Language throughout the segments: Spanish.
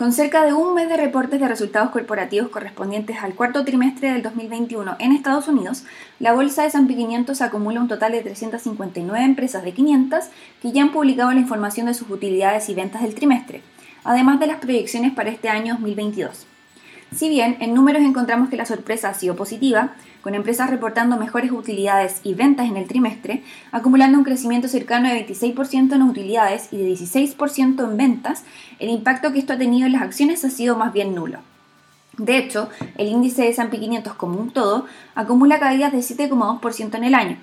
Con cerca de un mes de reportes de resultados corporativos correspondientes al cuarto trimestre del 2021 en Estados Unidos, la bolsa de S&P 500 acumula un total de 359 empresas de 500 que ya han publicado la información de sus utilidades y ventas del trimestre, además de las proyecciones para este año 2022. Si bien en números encontramos que la sorpresa ha sido positiva, con empresas reportando mejores utilidades y ventas en el trimestre, acumulando un crecimiento cercano de 26% en utilidades y de 16% en ventas, el impacto que esto ha tenido en las acciones ha sido más bien nulo. De hecho, el índice de S&P 500 como un todo acumula caídas de 7,2% en el año,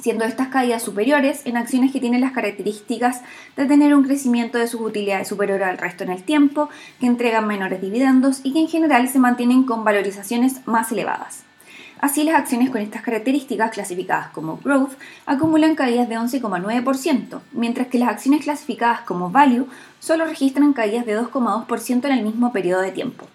siendo estas caídas superiores en acciones que tienen las características de tener un crecimiento de sus utilidades superior al resto en el tiempo, que entregan menores dividendos y que en general se mantienen con valorizaciones más elevadas. Así, las acciones con estas características, clasificadas como growth, acumulan caídas de 11,9%, mientras que las acciones clasificadas como value solo registran caídas de 2,2% en el mismo periodo de tiempo.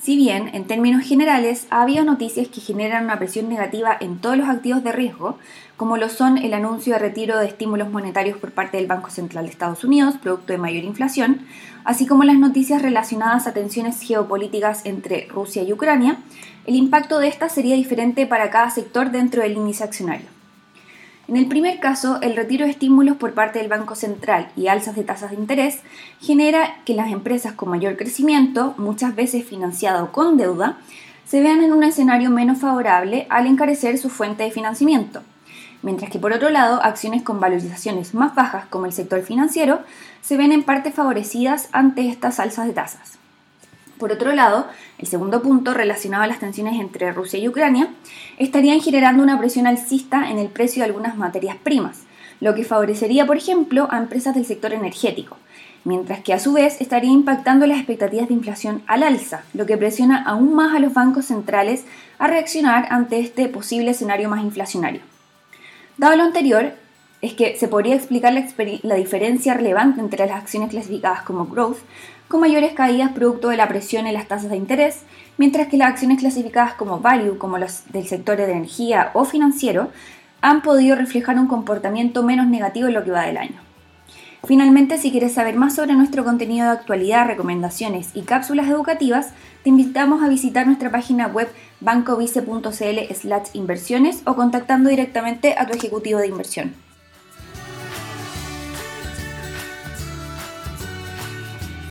Si bien, en términos generales, ha habido noticias que generan una presión negativa en todos los activos de riesgo, como lo son el anuncio de retiro de estímulos monetarios por parte del Banco Central de Estados Unidos, producto de mayor inflación, así como las noticias relacionadas a tensiones geopolíticas entre Rusia y Ucrania, el impacto de estas sería diferente para cada sector dentro del índice accionario. En el primer caso, el retiro de estímulos por parte del Banco Central y alzas de tasas de interés genera que las empresas con mayor crecimiento, muchas veces financiado con deuda, se vean en un escenario menos favorable al encarecer su fuente de financiamiento. Mientras que por otro lado, acciones con valorizaciones más bajas como el sector financiero se ven en parte favorecidas ante estas alzas de tasas. Por otro lado, el segundo punto, relacionado a las tensiones entre Rusia y Ucrania, estarían generando una presión alcista en el precio de algunas materias primas, lo que favorecería, por ejemplo, a empresas del sector energético, mientras que a su vez estaría impactando las expectativas de inflación al alza, lo que presiona aún más a los bancos centrales a reaccionar ante este posible escenario más inflacionario. Dado lo anterior, es que se podría explicar la, diferencia relevante entre las acciones clasificadas como growth, con mayores caídas producto de la presión en las tasas de interés, mientras que las acciones clasificadas como value, como las del sector de energía o financiero, han podido reflejar un comportamiento menos negativo en lo que va del año. Finalmente, si quieres saber más sobre nuestro contenido de actualidad, recomendaciones y cápsulas educativas, te invitamos a visitar nuestra página web bancovice.cl inversiones o contactando directamente a tu ejecutivo de inversión.